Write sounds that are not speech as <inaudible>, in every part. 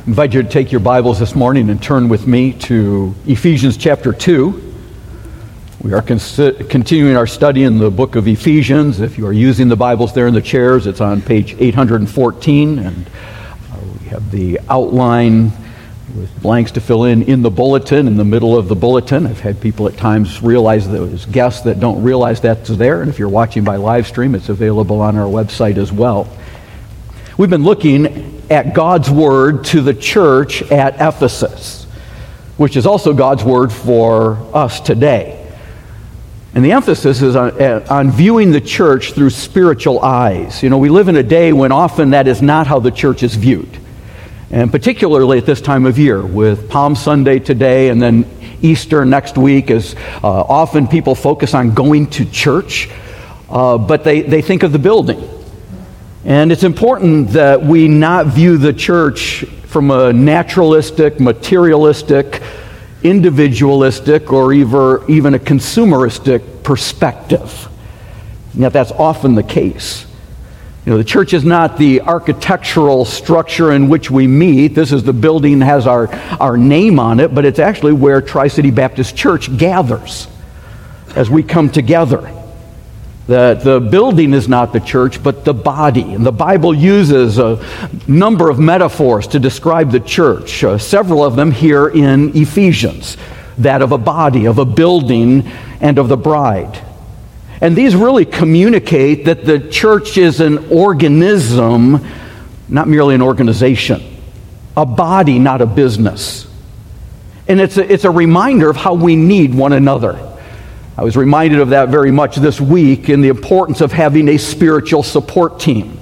I invite you to take your Bibles this morning and turn with me to Ephesians chapter 2. We are continuing our study in the book of Ephesians. If you are using the Bibles there in the chairs, it's on page 814, and uh, we have the outline with blanks to fill in in the bulletin, in the middle of the bulletin. I've had people at times realize those guests that don't realize that's there, and if you're watching by live stream, it's available on our website as well. We've been looking at God's word to the church at Ephesus, which is also God's word for us today. And the emphasis is on, on, viewing the church through spiritual eyes. You know, we live in a day when often that is not how the church is viewed. And particularly at this time of year, with Palm Sunday today and then Easter next week, as uh, often people focus on going to church, uh, but they, they think of the building and it's important that we not view the church from a naturalistic, materialistic, individualistic, or even a consumeristic perspective. And yet that's often the case. You know, the church is not the architectural structure in which we meet. This is the building has our, our name on it, but it's actually where Tri City Baptist Church gathers as we come together that the building is not the church, but the body. And the Bible uses a number of metaphors to describe the church, uh, several of them here in Ephesians that of a body, of a building, and of the bride. And these really communicate that the church is an organism, not merely an organization, a body, not a business. And it's a, it's a reminder of how we need one another. I was reminded of that very much this week in the importance of having a spiritual support team.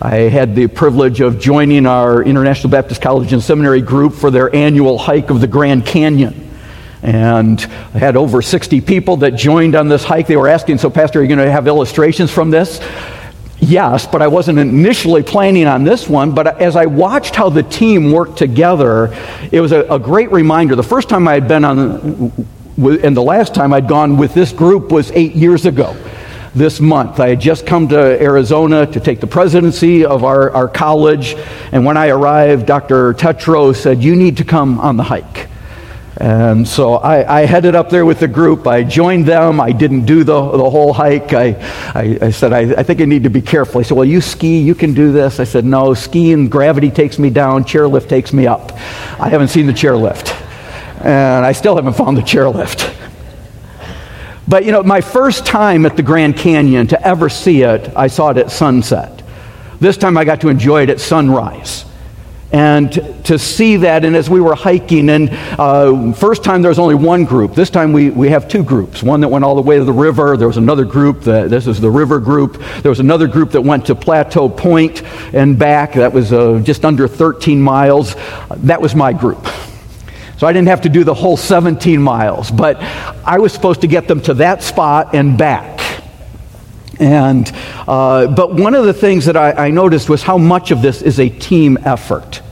I had the privilege of joining our International Baptist College and Seminary group for their annual hike of the Grand Canyon. And I had over 60 people that joined on this hike. They were asking, So, Pastor, are you going to have illustrations from this? Yes, but I wasn't initially planning on this one. But as I watched how the team worked together, it was a, a great reminder. The first time I had been on and the last time I'd gone with this group was eight years ago this month. I had just come to Arizona to take the presidency of our, our college, and when I arrived, Dr. Tetro said, You need to come on the hike. And so I, I, headed up there with the group. I joined them. I didn't do the, the whole hike. I, I, I said, I, I, think I need to be careful. He said, Well, you ski, you can do this. I said, No, skiing, gravity takes me down, chairlift takes me up. I haven't seen the chairlift and I still haven't found the chairlift. But you know, my first time at the Grand Canyon to ever see it, I saw it at sunset. This time I got to enjoy it at sunrise. And to see that, and as we were hiking, and uh, first time there was only one group. This time we, we have two groups. One that went all the way to the river. There was another group, that, this is the river group. There was another group that went to Plateau Point and back. That was uh, just under 13 miles. That was my group. So I didn't have to do the whole 17 miles, but I was supposed to get them to that spot and back. And, uh, but one of the things that I, I noticed was how much of this is a team effort.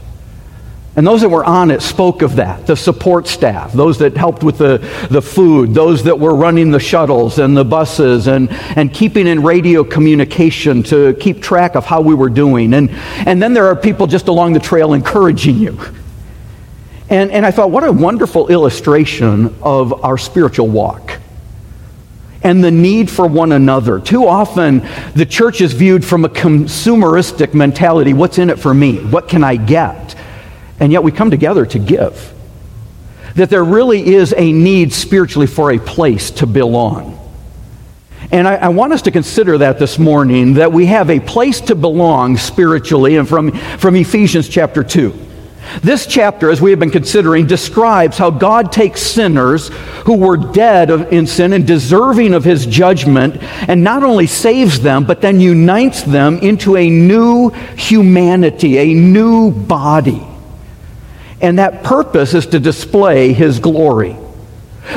And those that were on it spoke of that the support staff, those that helped with the, the food, those that were running the shuttles and the buses, and, and keeping in radio communication to keep track of how we were doing. And, and then there are people just along the trail encouraging you. And, and I thought, what a wonderful illustration of our spiritual walk and the need for one another. Too often, the church is viewed from a consumeristic mentality what's in it for me? What can I get? And yet we come together to give. That there really is a need spiritually for a place to belong. And I, I, want us to consider that this morning that we have a place to belong spiritually, and from, from Ephesians chapter 2. This chapter, as we have been considering, describes how God takes sinners who were dead in sin and deserving of his judgment and not only saves them, but then unites them into a new humanity, a new body. And that purpose is to display his glory.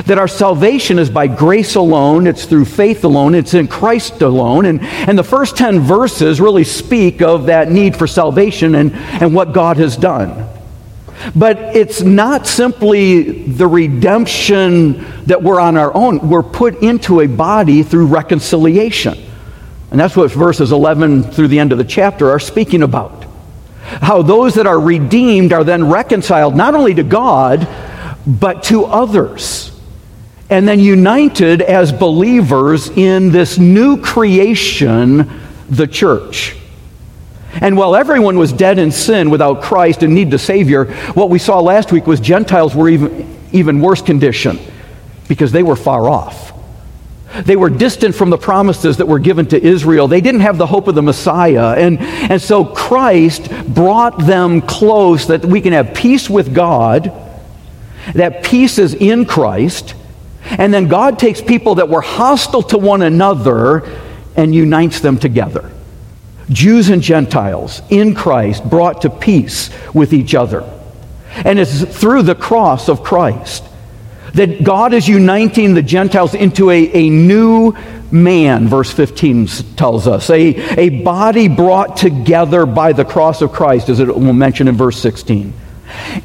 That our salvation is by grace alone, it's through faith alone, it's in Christ alone. And, and the first 10 verses really speak of that need for salvation and, and what God has done. But it's not simply the redemption that we're on our own. We're put into a body through reconciliation. And that's what verses 11 through the end of the chapter are speaking about. How those that are redeemed are then reconciled not only to God, but to others. And then united as believers in this new creation, the church. And while everyone was dead in sin without Christ and need a Savior, what we saw last week was Gentiles were even, even worse condition because they were far off. They were distant from the promises that were given to Israel. They didn't have the hope of the Messiah. And, and so Christ brought them close that we can have peace with God, that peace is in Christ. And then God takes people that were hostile to one another and unites them together. Jews and Gentiles in Christ brought to peace with each other. And it's through the cross of Christ that God is uniting the Gentiles into a, a new man, verse 15 tells us. A, a body brought together by the cross of Christ, as it will mention in verse 16.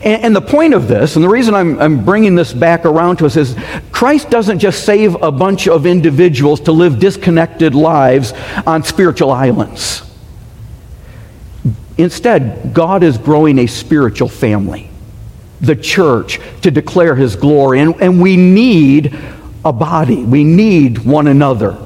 And, and the point of this, and the reason I'm, I'm bringing this back around to us, is Christ doesn't just save a bunch of individuals to live disconnected lives on spiritual islands. Instead, God is growing a spiritual family, the church, to declare his glory. And, and we need a body, we need one another.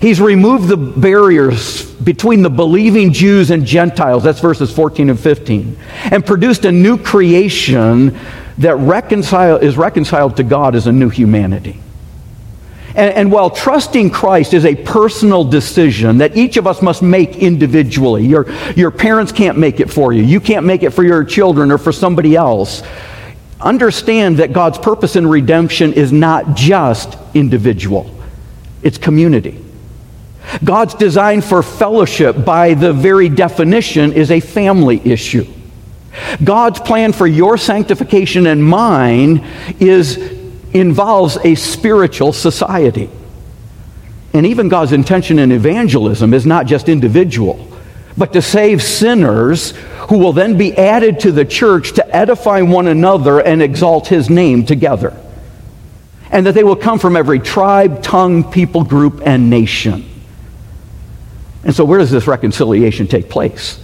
He's removed the barriers between the believing Jews and Gentiles, that's verses 14 and 15, and produced a new creation that reconcile, is reconciled to God as a new humanity. And, and, while trusting Christ is a personal decision that each of us must make individually, your, your parents can't make it for you, you can't make it for your children or for somebody else. Understand that God's purpose in redemption is not just individual, it's community. God's design for fellowship, by the very definition, is a family issue. God's plan for your sanctification and mine is involves a spiritual society. And even God's intention in evangelism is not just individual, but to save sinners who will then be added to the church to edify one another and exalt his name together. And that they will come from every tribe, tongue, people group, and nation. And so, where does this reconciliation take place?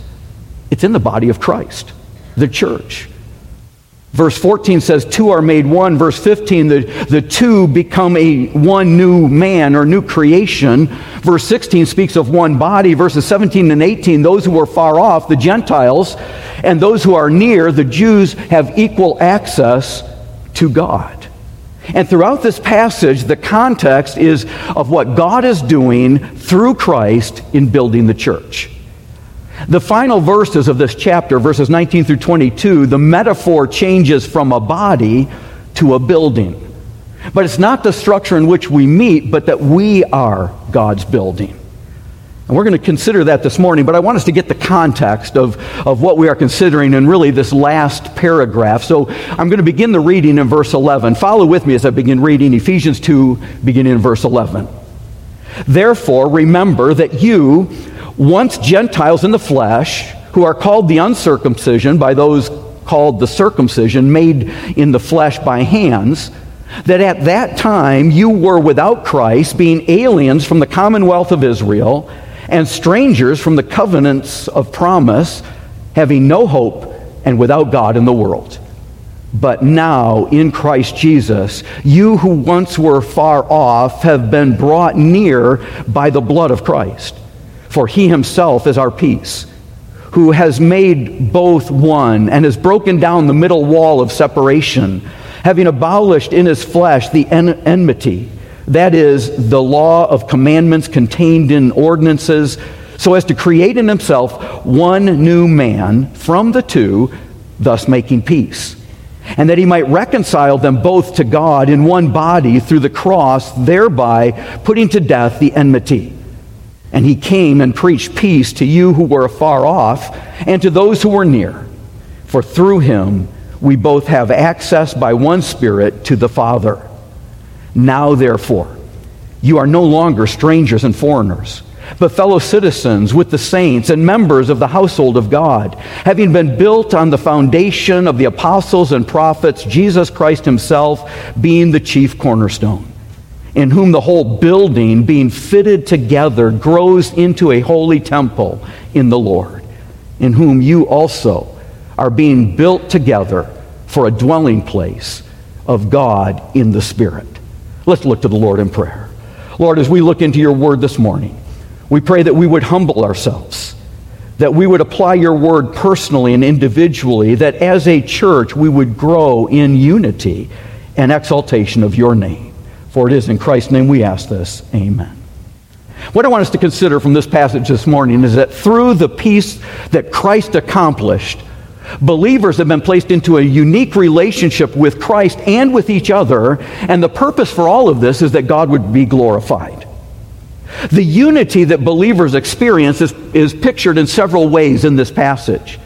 It's in the body of Christ, the church. Verse 14 says, Two are made one. Verse 15, the, the two become a one new man or new creation. Verse 16 speaks of one body. Verses 17 and 18, those who are far off, the Gentiles, and those who are near, the Jews, have equal access to God. And throughout this passage, the context is of what God is doing through Christ in building the church. The final verses of this chapter, verses 19 through 22, the metaphor changes from a body to a building. But it's not the structure in which we meet, but that we are God's building. And we're going to consider that this morning, but I want us to get the context of, of what we are considering in really this last paragraph. So I'm going to begin the reading in verse 11. Follow with me as I begin reading Ephesians 2, beginning in verse 11. Therefore, remember that you, once Gentiles in the flesh, who are called the uncircumcision by those called the circumcision, made in the flesh by hands, that at that time you were without Christ, being aliens from the commonwealth of Israel, and strangers from the covenants of promise, having no hope and without God in the world. But now, in Christ Jesus, you who once were far off have been brought near by the blood of Christ. For he himself is our peace, who has made both one and has broken down the middle wall of separation, having abolished in his flesh the en- enmity, that is, the law of commandments contained in ordinances, so as to create in himself one new man from the two, thus making peace. And that he might reconcile them both to God in one body through the cross, thereby putting to death the enmity. And he came and preached peace to you who were afar off and to those who were near. For through him we both have access by one Spirit to the Father. Now, therefore, you are no longer strangers and foreigners, but fellow citizens with the saints and members of the household of God, having been built on the foundation of the apostles and prophets, Jesus Christ himself being the chief cornerstone in whom the whole building, being fitted together, grows into a holy temple in the Lord. in whom you also are being built together for a dwelling place of God in the Spirit. Let's look to the Lord in prayer. Lord, as we look into your word this morning, we pray that we would humble ourselves, that we would apply your word personally and individually, that as a church we would grow in unity and exaltation of your name. For it is in Christ's name we ask this. Amen. What I want us to consider from this passage this morning is that through the peace that Christ accomplished, believers have been placed into a unique relationship with Christ and with each other, and the purpose for all of this is that God would be glorified. The unity that believers experience is, is pictured in several ways in this passage.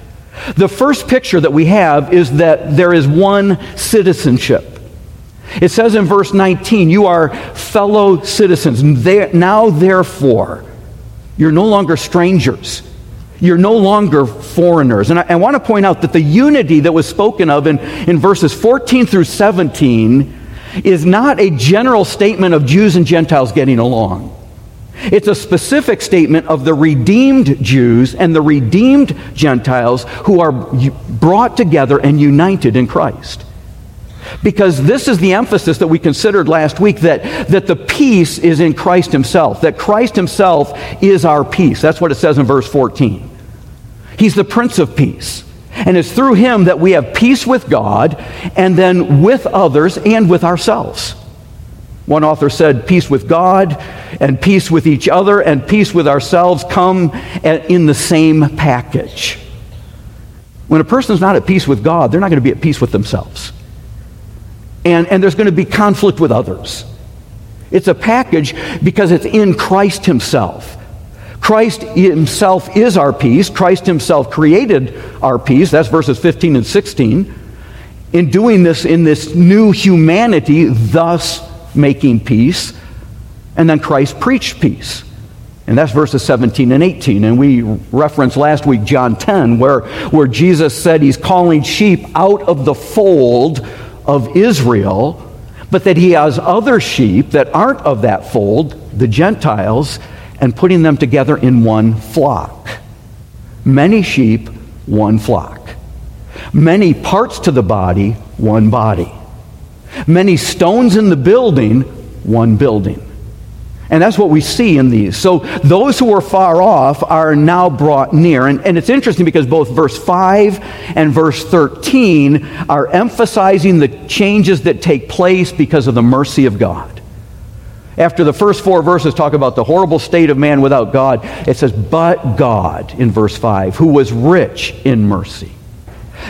The first picture that we have is that there is one citizenship. It says in verse 19, You are fellow citizens. Now, therefore, you're no longer strangers. You're no longer foreigners. And I, I want to point out that the unity that was spoken of in, in verses 14 through 17 is not a general statement of Jews and Gentiles getting along. It's a specific statement of the redeemed Jews and the redeemed Gentiles who are brought together and united in Christ. Because this is the emphasis that we considered last week that, that the peace is in Christ Himself, that Christ Himself is our peace. That's what it says in verse 14. He's the Prince of Peace. And it's through Him that we have peace with God and then with others and with ourselves. One author said, Peace with God and peace with each other and peace with ourselves come in the same package. When a person's not at peace with God, they're not going to be at peace with themselves and, and there's going to be conflict with others. It's a package because it's in Christ Himself. Christ Himself is our peace. Christ Himself created our peace. That's verses 15 and 16. In doing this in this new humanity, thus making peace. And then Christ preached peace. And that's verses 17 and 18. And we referenced last week John 10, where, where Jesus said he's calling sheep out of the fold of Israel, but that he has other sheep that aren't of that fold, the Gentiles, and putting them together in one flock. Many sheep, one flock. Many parts to the body, one body. Many stones in the building, one building. And that's what we see in these. So those who were far off are now brought near. And, and it's interesting because both verse 5 and verse 13 are emphasizing the changes that take place because of the mercy of God. After the first four verses talk about the horrible state of man without God, it says, But God, in verse 5, who was rich in mercy.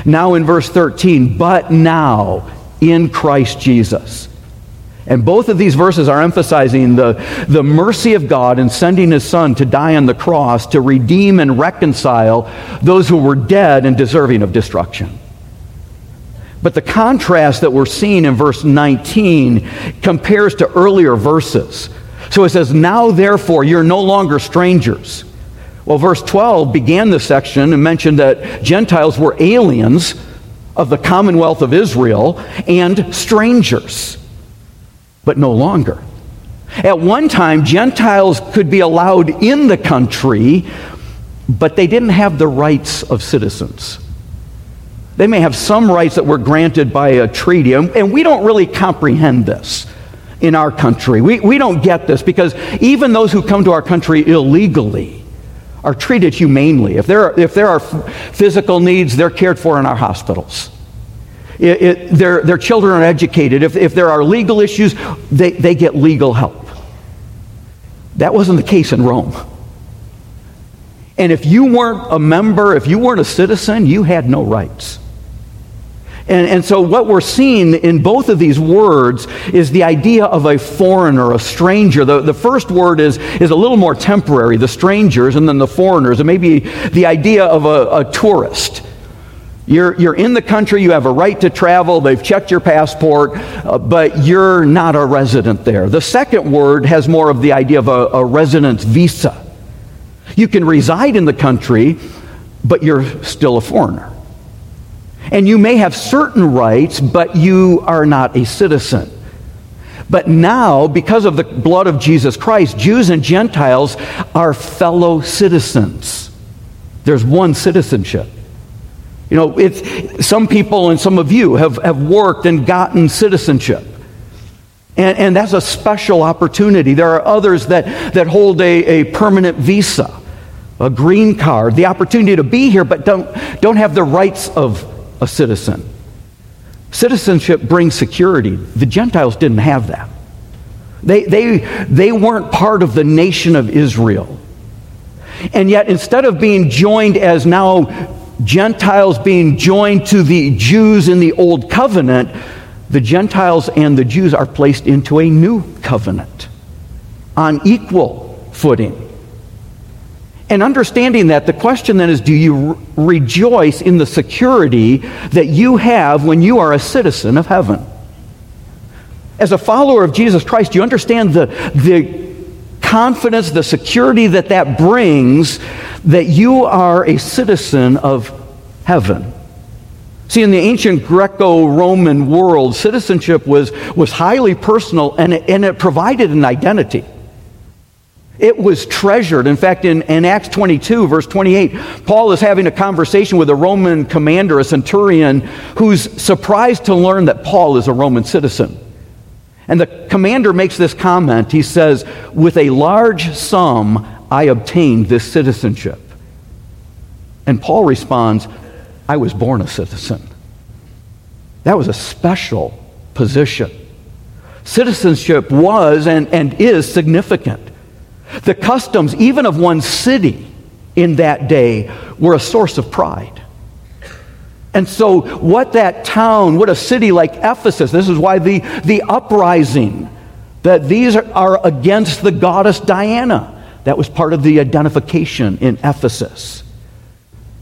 Now in verse 13, But now in Christ Jesus and both of these verses are emphasizing the, the mercy of God in sending his son to die on the cross to redeem and reconcile those who were dead and deserving of destruction. But the contrast that we're seeing in verse 19 compares to earlier verses. So it says, Now therefore, you're no longer strangers. Well, verse 12 began this section and mentioned that Gentiles were aliens of the commonwealth of Israel and strangers but no longer. At one time, Gentiles could be allowed in the country, but they didn't have the rights of citizens. They may have some rights that were granted by a treaty, and we don't really comprehend this in our country. We, we don't get this because even those who come to our country illegally are treated humanely. If there are, if there are physical needs, they're cared for in our hospitals. It, it, their, their children are educated. If, if there are legal issues, they, they get legal help. That wasn't the case in Rome. And if you weren't a member, if you weren't a citizen, you had no rights. And, and so, what we're seeing in both of these words is the idea of a foreigner, a stranger. The, the first word is, is a little more temporary, the strangers, and then the foreigners. It may be the idea of a, a tourist. You're, you're in the country, you have a right to travel, they've checked your passport, uh, but you're not a resident there. The second word has more of the idea of a, a residence visa. You can reside in the country, but you're still a foreigner. And you may have certain rights, but you are not a citizen. But now, because of the blood of Jesus Christ, Jews and Gentiles are fellow citizens. There's one citizenship. You know, it's, some people and some of you have, have worked and gotten citizenship. And, and that's a special opportunity. There are others that, that hold a, a permanent visa, a green card, the opportunity to be here, but don't, don't have the rights of a citizen. Citizenship brings security. The Gentiles didn't have that. They, they, they weren't part of the nation of Israel. And yet, instead of being joined as now Gentiles being joined to the Jews in the Old Covenant, the Gentiles and the Jews are placed into a new covenant on equal footing. And understanding that, the question then is do you rejoice in the security that you have when you are a citizen of heaven? As a follower of Jesus Christ, you understand the, the confidence, the security that that brings that you are a citizen of heaven. See, in the ancient Greco Roman world, citizenship was, was highly personal and it, and it provided an identity. It was treasured. In fact, in, in Acts 22, verse 28, Paul is having a conversation with a Roman commander, a centurion, who's surprised to learn that Paul is a Roman citizen. And the commander makes this comment. He says, With a large sum, I obtained this citizenship. And Paul responds, I was born a citizen. That was a special position. Citizenship was and, and is significant. The customs, even of one city in that day, were a source of pride. And so, what that town, what a city like Ephesus, this is why the, the uprising, that these are, are against the goddess Diana. That was part of the identification in Ephesus.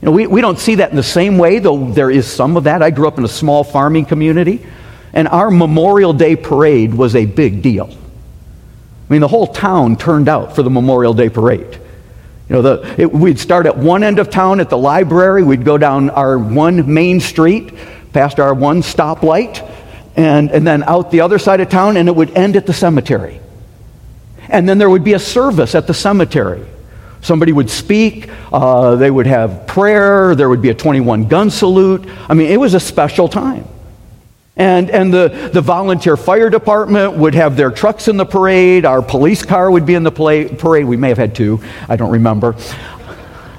You know, we, we don't see that in the same way, though there is some of that. I grew up in a small farming community, and our Memorial Day parade was a big deal. I mean, the whole town turned out for the Memorial Day parade. You know, the, it, we'd start at one end of town at the library, we'd go down our one main street, past our one stoplight, and, and then out the other side of town, and it would end at the cemetery. And then there would be a service at the cemetery. Somebody would speak, uh, they would have prayer, there would be a 21 gun salute. I mean, it was a special time. And, and the, the volunteer fire department would have their trucks in the parade. Our police car would be in the parade. We may have had two, I don't remember.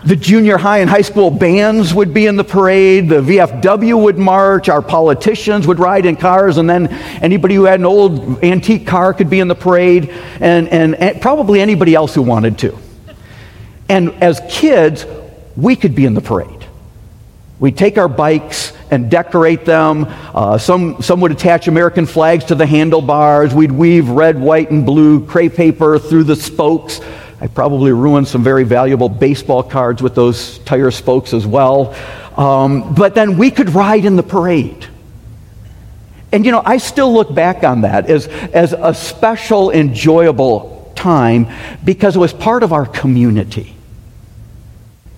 The junior high and high school bands would be in the parade. The VFW would march. Our politicians would ride in cars. And then anybody who had an old antique car could be in the parade. And, and, and probably anybody else who wanted to. And as kids, we could be in the parade. We'd take our bikes and decorate them. Uh, some, some would attach American flags to the handlebars. We'd weave red, white, and blue crepe paper through the spokes. I probably ruined some very valuable baseball cards with those tire spokes as well. Um, but then we could ride in the parade. And you know, I still look back on that as, as a special, enjoyable time because it was part of our community.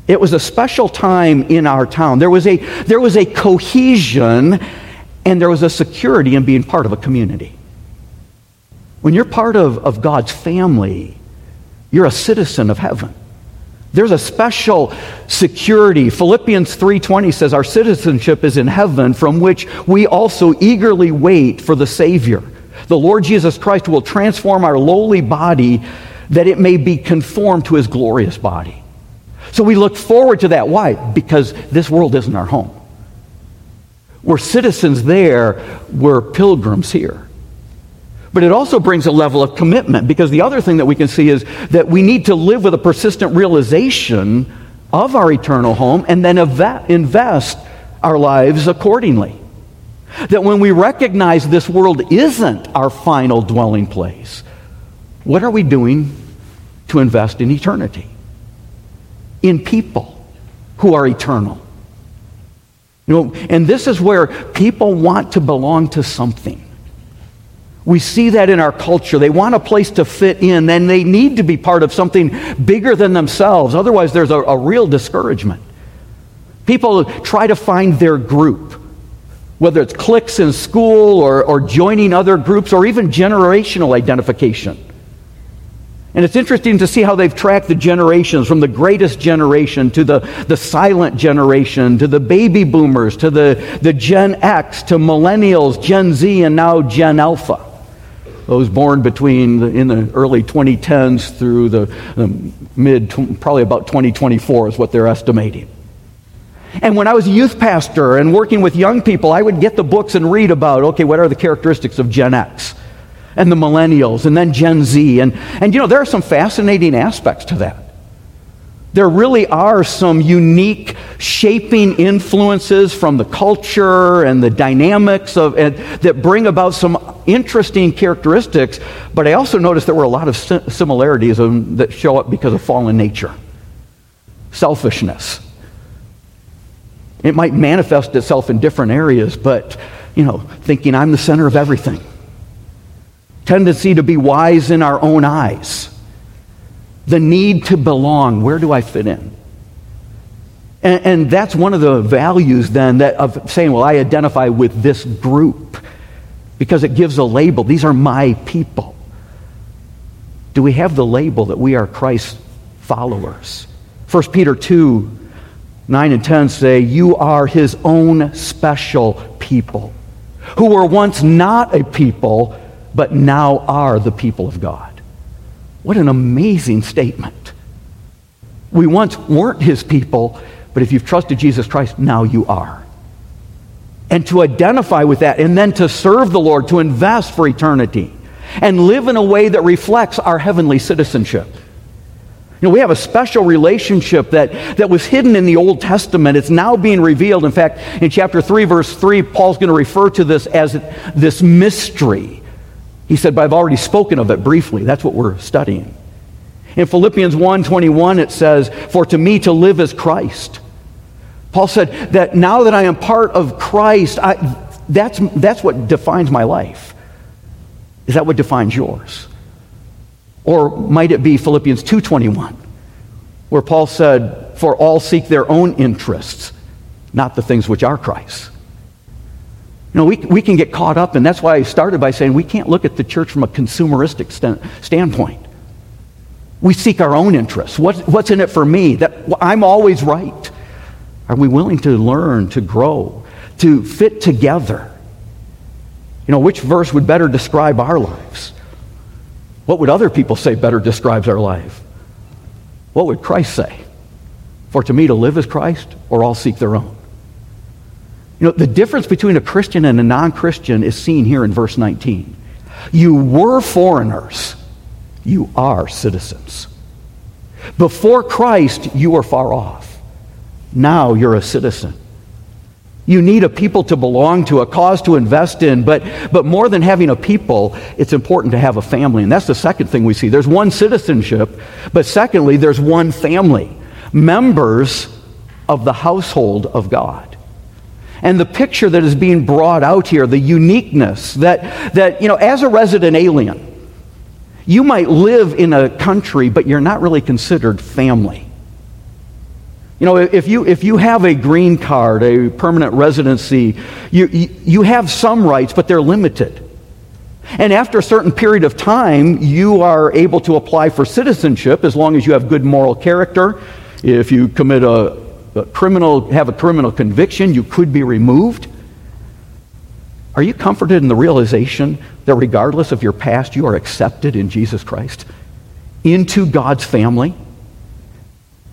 It was a special time in our town. There was a, there was a cohesion and there was a security in being part of a community. When you're part of, of God's family, you're a citizen of heaven. There's a special security. Philippians 3:20 says our citizenship is in heaven from which we also eagerly wait for the savior. The Lord Jesus Christ will transform our lowly body that it may be conformed to his glorious body. So we look forward to that. Why? Because this world isn't our home. We're citizens there, we're pilgrims here. But it also brings a level of commitment because the other thing that we can see is that we need to live with a persistent realization of our eternal home and then invest our lives accordingly. That when we recognize this world isn't our final dwelling place, what are we doing to invest in eternity? In people who are eternal. You know, and this is where people want to belong to something. We see that in our culture. They want a place to fit in, and they need to be part of something bigger than themselves. Otherwise, there's a, a real discouragement. People try to find their group, whether it's cliques in school or, or joining other groups or even generational identification. And it's interesting to see how they've tracked the generations from the greatest generation to the, the silent generation to the baby boomers to the, the Gen X to millennials, Gen Z, and now Gen Alpha. Those born between the, in the early 2010s through the, the mid, probably about 2024 is what they're estimating. And when I was a youth pastor and working with young people, I would get the books and read about, okay, what are the characteristics of Gen X? And the millennials and then Gen Z. And, and you know, there are some fascinating aspects to that. There really are some unique shaping influences from the culture and the dynamics of, and, that bring about some interesting characteristics. But I also noticed there were a lot of similarities that show up because of fallen nature, selfishness. It might manifest itself in different areas, but, you know, thinking I'm the center of everything tendency to be wise in our own eyes, the need to belong. Where do I fit in? And, and, that's one of the values then that of saying, well, I identify with this group because it gives a label. These are my people. Do we have the label that we are Christ's followers? 1 Peter 2 9 and 10 say, You are his own special people who were once not a people but now are the people of God. What an amazing statement. We once weren't his people, but if you've trusted Jesus Christ, now you are. And to identify with that, and then to serve the Lord, to invest for eternity, and live in a way that reflects our heavenly citizenship. You know, we have a special relationship that, that was hidden in the Old Testament. It's now being revealed. In fact, in chapter 3, verse 3, Paul's going to refer to this as this mystery he said, but I've already spoken of it briefly. That's what we're studying. In Philippians 1:21 it says, "For to me to live is Christ." Paul said that now that I am part of Christ, I, that's, that's what defines my life. Is that what defines yours? Or might it be Philippians 2:21, where Paul said, "For all seek their own interests, not the things which are Christ's." You know, we, we can get caught up, and that's why I started by saying we can't look at the church from a consumeristic st- standpoint. We seek our own interests. What, what's in it for me? That I'm always right. Are we willing to learn, to grow, to fit together? You know, which verse would better describe our lives? What would other people say better describes our life? What would Christ say? For to me to live is Christ, or all seek their own. You know, the difference between a Christian and a non Christian is seen here in verse 19. You were foreigners, you are citizens. Before Christ, you were far off. Now you're a citizen. You need a people to belong to, a cause to invest in, but, but more than having a people, it's important to have a family. And that's the second thing we see. There's one citizenship, but secondly, there's one family, members of the household of God and the picture that is being brought out here, the uniqueness that, that you know, as a resident alien, you might live in a country, but you're not really considered family. You know, if you, if you have a green card, a permanent residency, you, you, have some rights, but they're limited. And after a certain period of time, you are able to apply for citizenship as long as you have good moral character. If you commit a criminal, have a criminal conviction, you could be removed. Are you comforted in the realization that regardless of your past, you are accepted in Jesus Christ into God's family?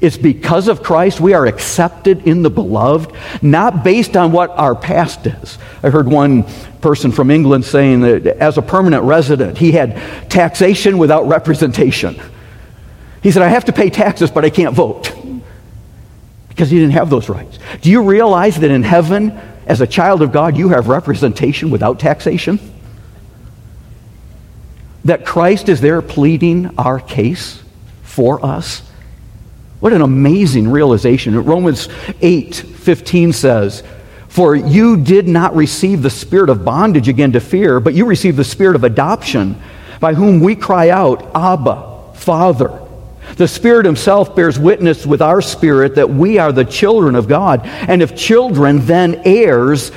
It's because of Christ we are accepted in the beloved, not based on what our past is. I heard one person from England saying that as a permanent resident, he had taxation without representation. He said, I have to pay taxes, but I can't vote because he didn't have those rights. Do you realize that in heaven, as a child of God, you have representation without taxation? That Christ is there pleading our case for us? What an amazing realization. Romans 8 15 says, For you did not receive the spirit of bondage again to fear, but you received the spirit of adoption, by whom we cry out, Abba, Father. The Spirit Himself bears witness with our spirit that we are the children of God. And if children, then heirs,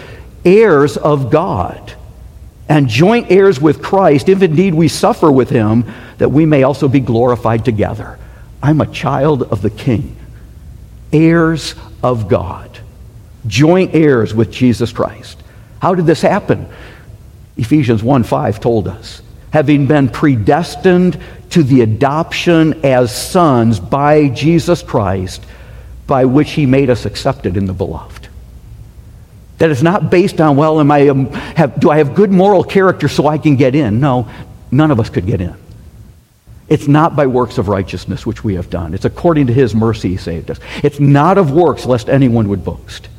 heirs of God, and joint heirs with Christ, if indeed we suffer with him, that we may also be glorified together. I'm a child of the King, heirs of God, joint heirs with Jesus Christ. How did this happen? Ephesians 1 5 told us. Having been predestined to the adoption as sons by Jesus Christ, by which he made us accepted in the beloved. That is not based on, well, am I, um, have, do I have good moral character so I can get in? No, none of us could get in. It's not by works of righteousness which we have done. It's according to his mercy he saved us. It's not of works lest anyone would boast.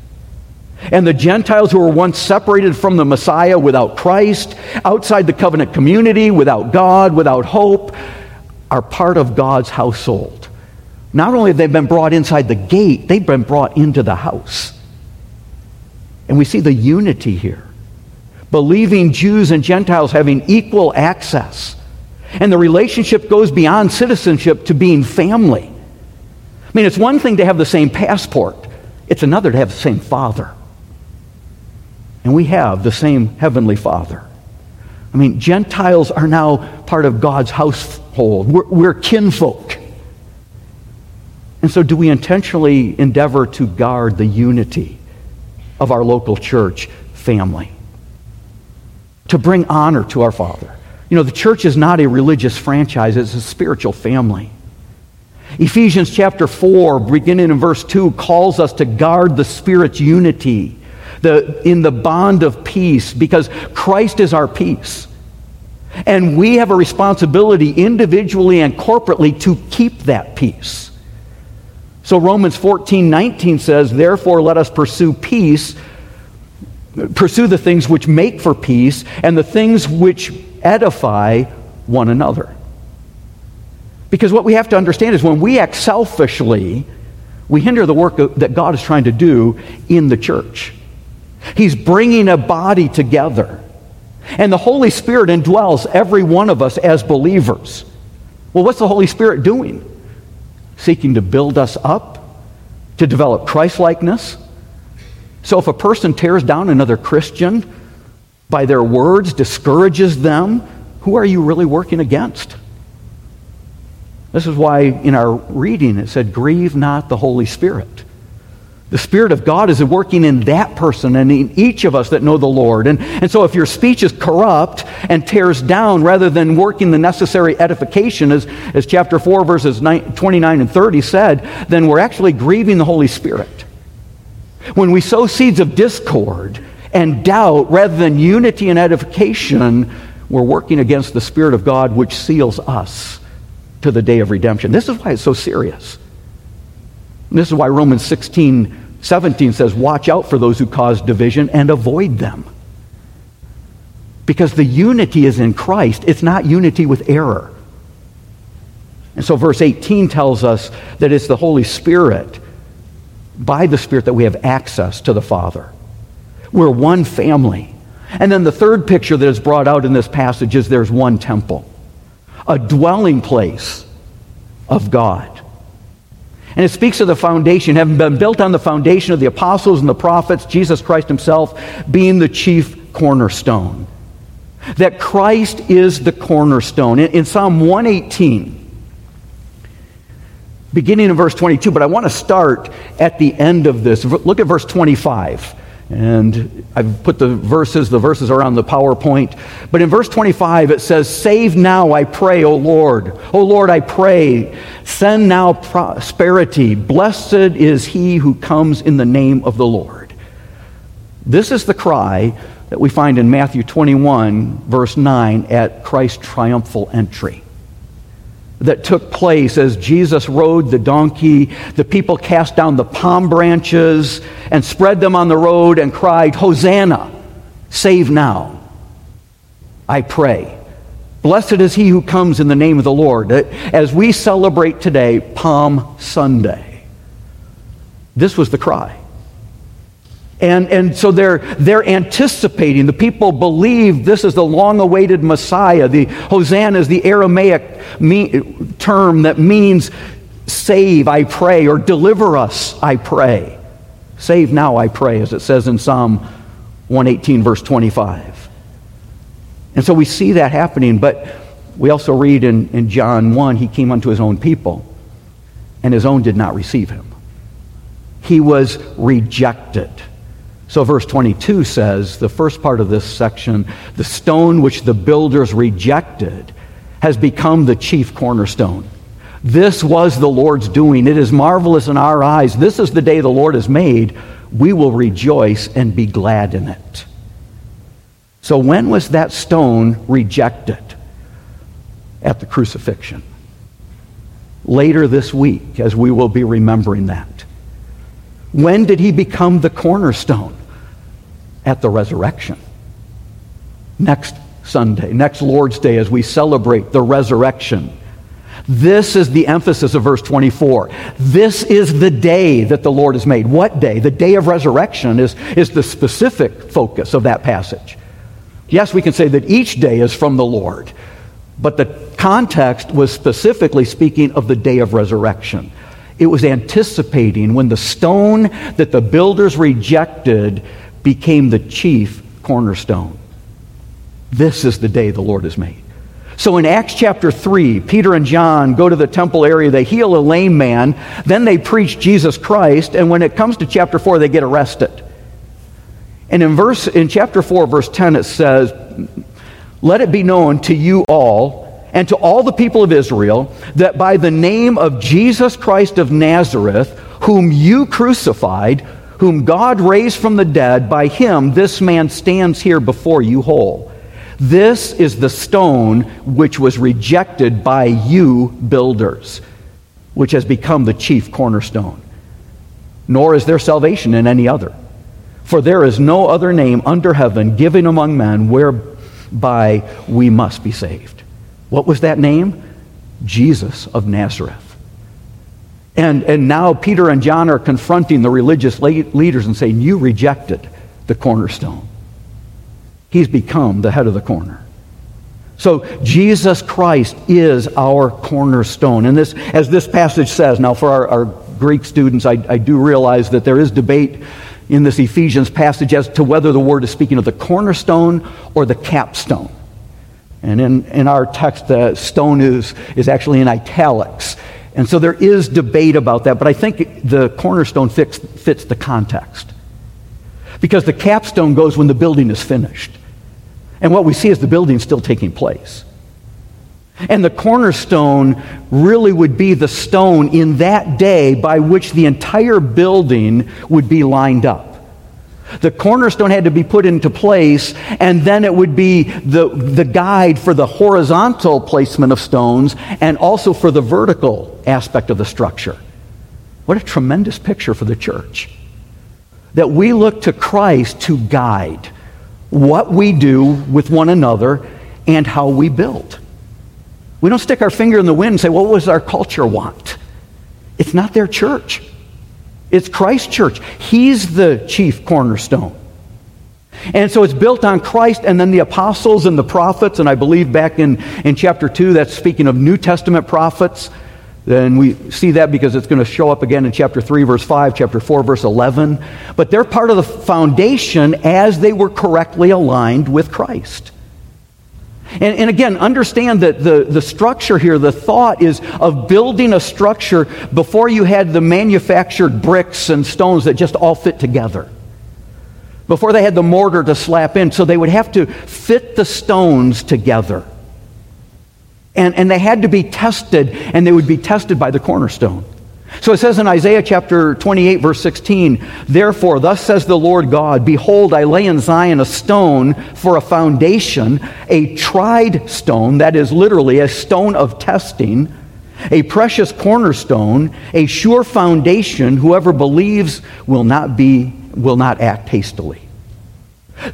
And the Gentiles who were once separated from the Messiah without Christ, outside the covenant community, without God, without hope, are part of God's household. Not only have they been brought inside the gate, they've been brought into the house. And we see the unity here. Believing Jews and Gentiles having equal access. And the relationship goes beyond citizenship to being family. I mean, it's one thing to have the same passport, it's another to have the same father. And we have the same heavenly father. I mean, Gentiles are now part of God's household. We're, we're kinfolk. And so, do we intentionally endeavor to guard the unity of our local church family? To bring honor to our Father. You know, the church is not a religious franchise, it's a spiritual family. Ephesians chapter 4, beginning in verse 2, calls us to guard the Spirit's unity the, in the bond of peace because Christ is our peace. And we have a responsibility individually and corporately to keep that peace. So Romans 14, 19 says, Therefore let us pursue peace, pursue the things which make for peace, and the things which edify one another. Because what we have to understand is when we act selfishly, we hinder the work that God is trying to do in the church. He's bringing a body together. And the Holy Spirit indwells every one of us as believers. Well, what's the Holy Spirit doing? Seeking to build us up, to develop Christlikeness. So if a person tears down another Christian by their words, discourages them, who are you really working against? This is why in our reading it said, Grieve not the Holy Spirit. The Spirit of God is working in that person and in each of us that know the Lord. And, and so if your speech is corrupt and tears down rather than working the necessary edification, as, as chapter 4, verses 9, 29 and 30 said, then we're actually grieving the Holy Spirit. When we sow seeds of discord and doubt rather than unity and edification, we're working against the Spirit of God which seals us to the day of redemption. This is why it's so serious. This is why Romans 16 17 says, Watch out for those who cause division and avoid them. Because the unity is in Christ, it's not unity with error. And so, verse 18 tells us that it's the Holy Spirit, by the Spirit, that we have access to the Father. We're one family. And then the third picture that is brought out in this passage is there's one temple, a dwelling place of God. And it speaks of the foundation, having been built on the foundation of the apostles and the prophets, Jesus Christ himself being the chief cornerstone. That Christ is the cornerstone. In, in Psalm 118, beginning in verse 22, but I want to start at the end of this. Look at verse 25. And I've put the verses, the verses are on the PowerPoint. But in verse 25, it says, Save now, I pray, O Lord. O Lord, I pray, send now prosperity. Blessed is he who comes in the name of the Lord. This is the cry that we find in Matthew 21, verse 9, at Christ's triumphal entry that took place as Jesus rode the donkey. The people cast down the palm branches and spread them on the road and cried, Hosanna, save now, I pray. Blessed is he who comes in the name of the Lord. As we celebrate today, Palm Sunday, this was the cry. And, and so they're, they're anticipating. The people believe this is the long awaited Messiah. The Hosanna is the Aramaic me, term that means save, I pray, or deliver us, I pray. Save now, I pray, as it says in Psalm 118, verse 25. And so we see that happening, but we also read in, in John 1 he came unto his own people, and his own did not receive him. He was rejected. So, verse 22 says, the first part of this section, the stone which the builders rejected has become the chief cornerstone. This was the Lord's doing. It is marvelous in our eyes. This is the day the Lord has made. We will rejoice and be glad in it. So, when was that stone rejected? At the crucifixion. Later this week, as we will be remembering that. When did he become the cornerstone? At the resurrection. Next Sunday, next Lord's Day, as we celebrate the resurrection. This is the emphasis of verse 24. This is the day that the Lord has made. What day? The day of resurrection is, is the specific focus of that passage. Yes, we can say that each day is from the Lord, but the context was specifically speaking of the day of resurrection. It was anticipating when the stone that the builders rejected became the chief cornerstone. This is the day the Lord has made. So in Acts chapter 3, Peter and John go to the temple area, they heal a lame man, then they preach Jesus Christ, and when it comes to chapter 4, they get arrested. And in verse in chapter 4 verse 10 it says, "Let it be known to you all and to all the people of Israel that by the name of Jesus Christ of Nazareth, whom you crucified, whom God raised from the dead, by him this man stands here before you whole. This is the stone which was rejected by you builders, which has become the chief cornerstone. Nor is there salvation in any other. For there is no other name under heaven given among men whereby we must be saved. What was that name? Jesus of Nazareth. And, and now Peter and John are confronting the religious leaders and saying, You rejected the cornerstone. He's become the head of the corner. So Jesus Christ is our cornerstone. And this, as this passage says, now for our, our Greek students, I, I do realize that there is debate in this Ephesians passage as to whether the word is speaking of the cornerstone or the capstone. And in, in our text, the stone is, is actually in italics. And so there is debate about that, but I think the cornerstone fits, fits the context. Because the capstone goes when the building is finished. And what we see is the building still taking place. And the cornerstone really would be the stone in that day by which the entire building would be lined up. The cornerstone had to be put into place, and then it would be the, the guide for the horizontal placement of stones and also for the vertical aspect of the structure. What a tremendous picture for the church. That we look to Christ to guide what we do with one another and how we build. We don't stick our finger in the wind and say, what does our culture want? It's not their church. It's Christ's church. He's the chief cornerstone. And so it's built on Christ and then the apostles and the prophets. And I believe back in, in chapter 2, that's speaking of New Testament prophets. Then we see that because it's going to show up again in chapter 3, verse 5, chapter 4, verse 11. But they're part of the foundation as they were correctly aligned with Christ. And, and, again, understand that the, the structure here, the thought is of building a structure before you had the manufactured bricks and stones that just all fit together. Before they had the mortar to slap in. So they would have to fit the stones together. And, and they had to be tested, and they would be tested by the cornerstone. So it says in Isaiah chapter 28, verse 16, Therefore, thus says the Lord God, Behold, I lay in Zion a stone for a foundation, a tried stone, that is literally a stone of testing, a precious cornerstone, a sure foundation, whoever believes will not be, will not act hastily.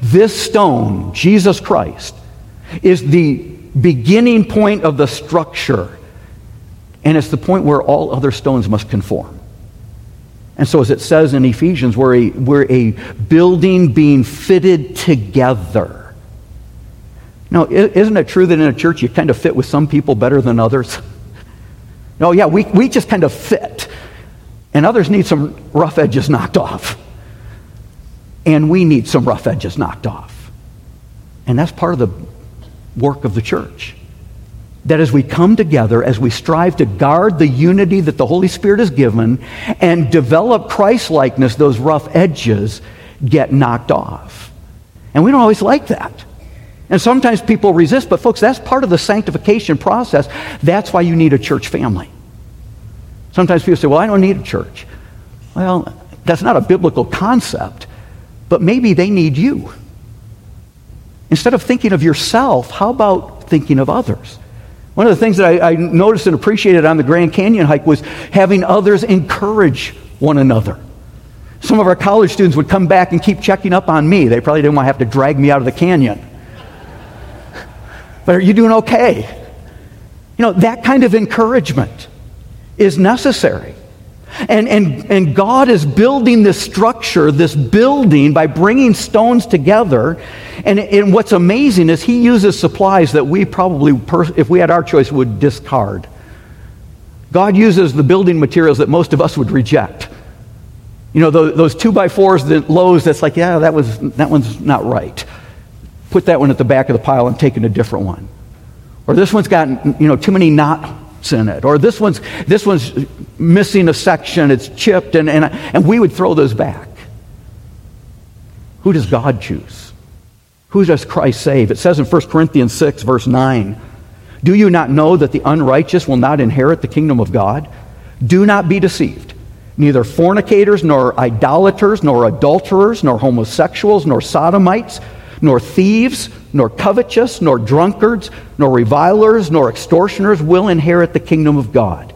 This stone, Jesus Christ, is the beginning point of the structure and it's the point where all other stones must conform. And so, as it says in Ephesians, we're a, we're a building being fitted together. Now, isn't it true that in a church you kind of fit with some people better than others? <laughs> No, yeah, we, we just kind of fit. And others need some rough edges knocked off. And we need some rough edges knocked off. And that's part of the work of the church. That as we come together, as we strive to guard the unity that the Holy Spirit has given and develop Christ likeness, those rough edges get knocked off. And we don't always like that. And sometimes people resist, but folks, that's part of the sanctification process. That's why you need a church family. Sometimes people say, well, I don't need a church. Well, that's not a biblical concept, but maybe they need you. Instead of thinking of yourself, how about thinking of others? One of the things that I, I, noticed and appreciated on the Grand Canyon hike was having others encourage one another. Some of our college students would come back and keep checking up on me. They probably didn't want to have to drag me out of the canyon. but are you doing okay? You know, that kind of encouragement is necessary. And, and, and God is building this structure, this building, by bringing stones together. And, and what's amazing is He uses supplies that we probably, if we had our choice, would discard. God uses the building materials that most of us would reject. You know, those, those two by fours, the lows, that's like, yeah, that, was, that one's not right. Put that one at the back of the pile and take in a different one. Or this one's got, you know, too many knots in it. Or this one's, this one's missing a section, it's chipped, and, and, and we would throw those back. Who does God choose? Who does Christ save? It says in 1 Corinthians 6, verse 9, Do you not know that the unrighteous will not inherit the kingdom of God? Do not be deceived. Neither fornicators, nor idolaters, nor adulterers, nor homosexuals, nor sodomites, nor thieves, nor covetous, nor drunkards, nor revilers, nor extortioners will inherit the kingdom of God.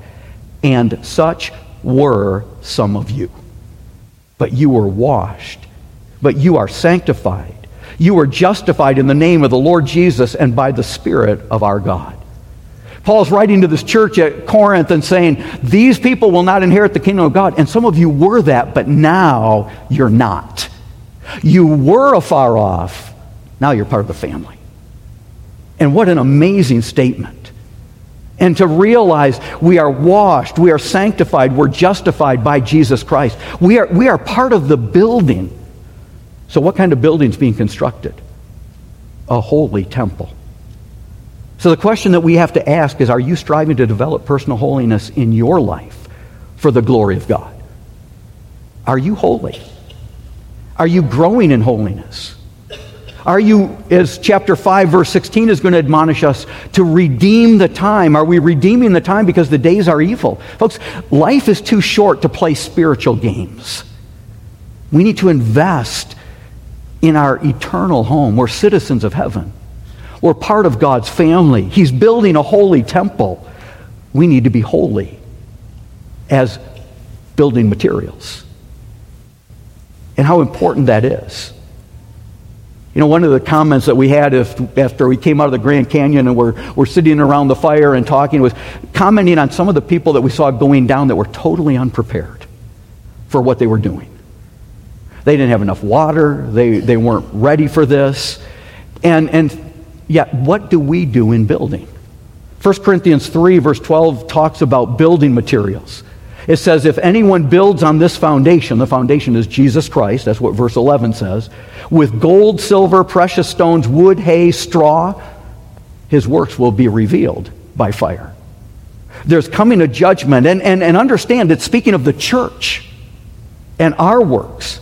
And such were some of you. But you were washed, but you are sanctified. You were justified in the name of the Lord Jesus and by the Spirit of our God. Paul's writing to this church at Corinth and saying, These people will not inherit the kingdom of God. And some of you were that, but now you're not. You were afar off, now you're part of the family. And what an amazing statement. And to realize we are washed, we are sanctified, we're justified by Jesus Christ. We are, we are part of the building. So, what kind of building is being constructed? A holy temple. So the question that we have to ask is are you striving to develop personal holiness in your life for the glory of God? Are you holy? Are you growing in holiness? Are you, as chapter 5, verse 16 is going to admonish us, to redeem the time? Are we redeeming the time because the days are evil? Folks, life is too short to play spiritual games. We need to invest in our eternal home. We're citizens of heaven. We're part of God's family. He's building a holy temple. We need to be holy as building materials. And how important that is. You know, one of the comments that we had if, after we came out of the Grand Canyon and we're, we're sitting around the fire and talking was commenting on some of the people that we saw going down that were totally unprepared for what they were doing. They didn't have enough water, they, they weren't ready for this. And, and Yet, what do we do in building? 1 Corinthians 3, verse 12, talks about building materials. It says, If anyone builds on this foundation, the foundation is Jesus Christ, that's what verse 11 says, with gold, silver, precious stones, wood, hay, straw, his works will be revealed by fire. There's coming a judgment, and, and, and understand it's speaking of the church and our works.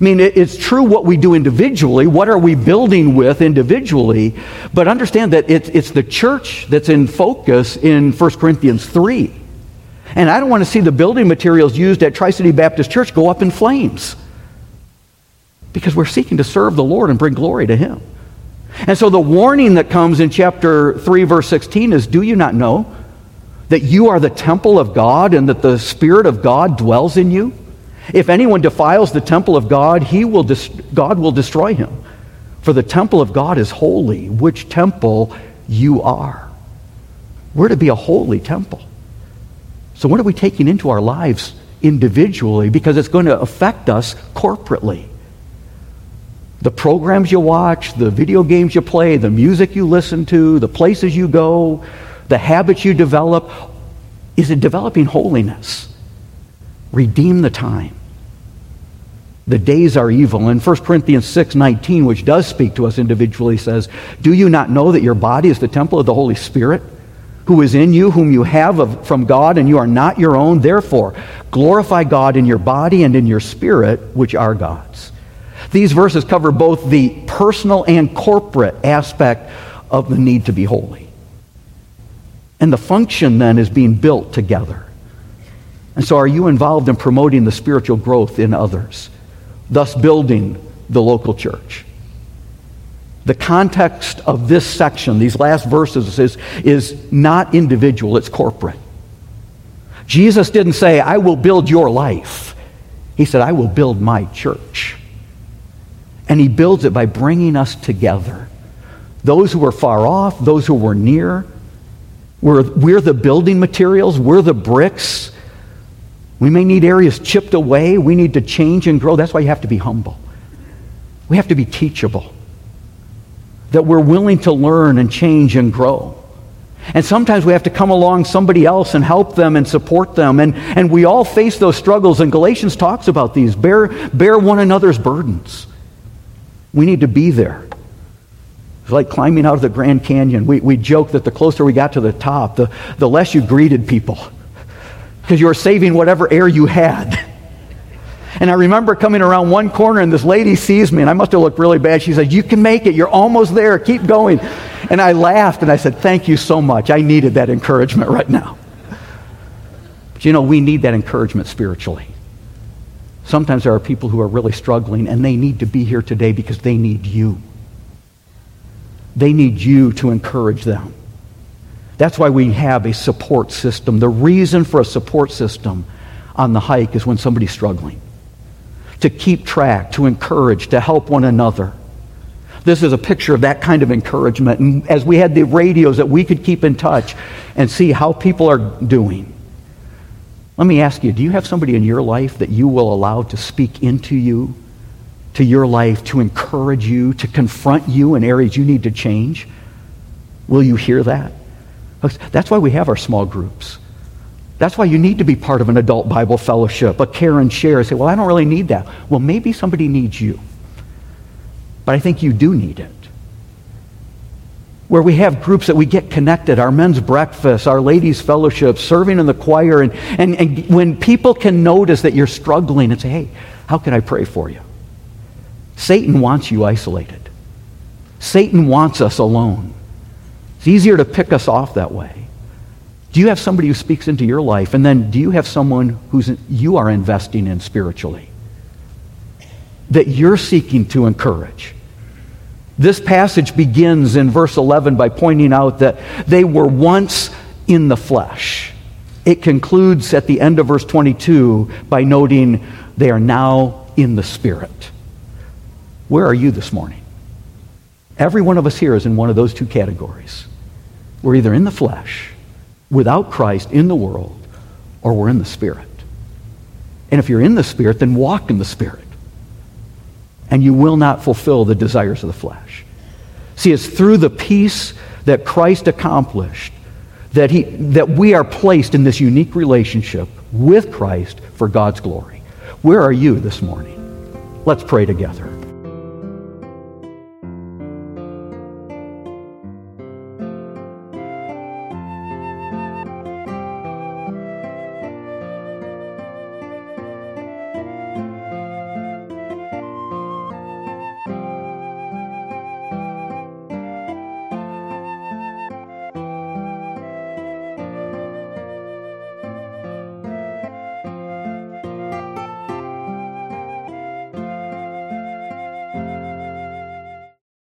I mean, it's true what we do individually. What are we building with individually? But understand that it's, it's the church that's in focus in 1 Corinthians 3. And I don't want to see the building materials used at Tri City Baptist Church go up in flames. Because we're seeking to serve the Lord and bring glory to Him. And so the warning that comes in chapter 3, verse 16 is Do you not know that you are the temple of God and that the Spirit of God dwells in you? If anyone defiles the temple of God, he will dis- God will destroy him. For the temple of God is holy, which temple you are. We're to be a holy temple. So, what are we taking into our lives individually? Because it's going to affect us corporately. The programs you watch, the video games you play, the music you listen to, the places you go, the habits you develop, is it developing holiness? Redeem the time. The days are evil. And 1 Corinthians 6 19, which does speak to us individually, says, Do you not know that your body is the temple of the Holy Spirit, who is in you, whom you have of, from God, and you are not your own? Therefore, glorify God in your body and in your spirit, which are God's. These verses cover both the personal and corporate aspect of the need to be holy. And the function then is being built together. And so, are you involved in promoting the spiritual growth in others, thus building the local church? The context of this section, these last verses, is, is not individual, it's corporate. Jesus didn't say, I will build your life. He said, I will build my church. And he builds it by bringing us together. Those who are far off, those who were near. We're, we're the building materials, we're the bricks. We may need areas chipped away. We need to change and grow. That's why you have to be humble. We have to be teachable. That we're willing to learn and change and grow. And sometimes we have to come along somebody else and help them and support them. And, and we all face those struggles. And Galatians talks about these. Bear, bear one another's burdens. We need to be there. It's like climbing out of the Grand Canyon. We, we joke that the closer we got to the top, the, the less you greeted people because you were saving whatever air you had. <laughs> And I remember coming around one corner and this lady sees me and I must have looked really bad. She said, You can make it. You're almost there. Keep going. And I laughed and I said, Thank you so much. I needed that encouragement right now. But you know, we need that encouragement spiritually. Sometimes there are people who are really struggling and they need to be here today because they need you. They need you to encourage them. That's why we have a support system. The reason for a support system on the hike is when somebody's struggling. To keep track, to encourage, to help one another. This is a picture of that kind of encouragement. And as we had the radios that we could keep in touch and see how people are doing. Let me ask you, do you have somebody in your life that you will allow to speak into you, to your life, to encourage you, to confront you in areas you need to change? Will you hear that? That's why we have our small groups. That's why you need to be part of an adult Bible fellowship, a care and share. Say, well, I don't really need that. Well, maybe somebody needs you. But I think you do need it. Where we have groups that we get connected, our men's breakfast, our ladies' fellowship, serving in the choir, and, and, and when people can notice that you're struggling and say, hey, how can I pray for you? Satan wants you isolated. Satan wants us alone. It's easier to pick us off that way. Do you have somebody who speaks into your life? And then do you have someone who you are investing in spiritually? That you're seeking to encourage. This passage begins in verse 11 by pointing out that they were once in the flesh. It concludes at the end of verse 22 by noting they are now in the Spirit. Where are you this morning? Every one of us here is in one of those two categories. We're either in the flesh, without Christ, in the world, or we're in the Spirit. And if you're in the Spirit, then walk in the Spirit. And you will not fulfill the desires of the flesh. See, it's through the peace that Christ accomplished that, he, that we are placed in this unique relationship with Christ for God's glory. Where are you this morning? Let's pray together.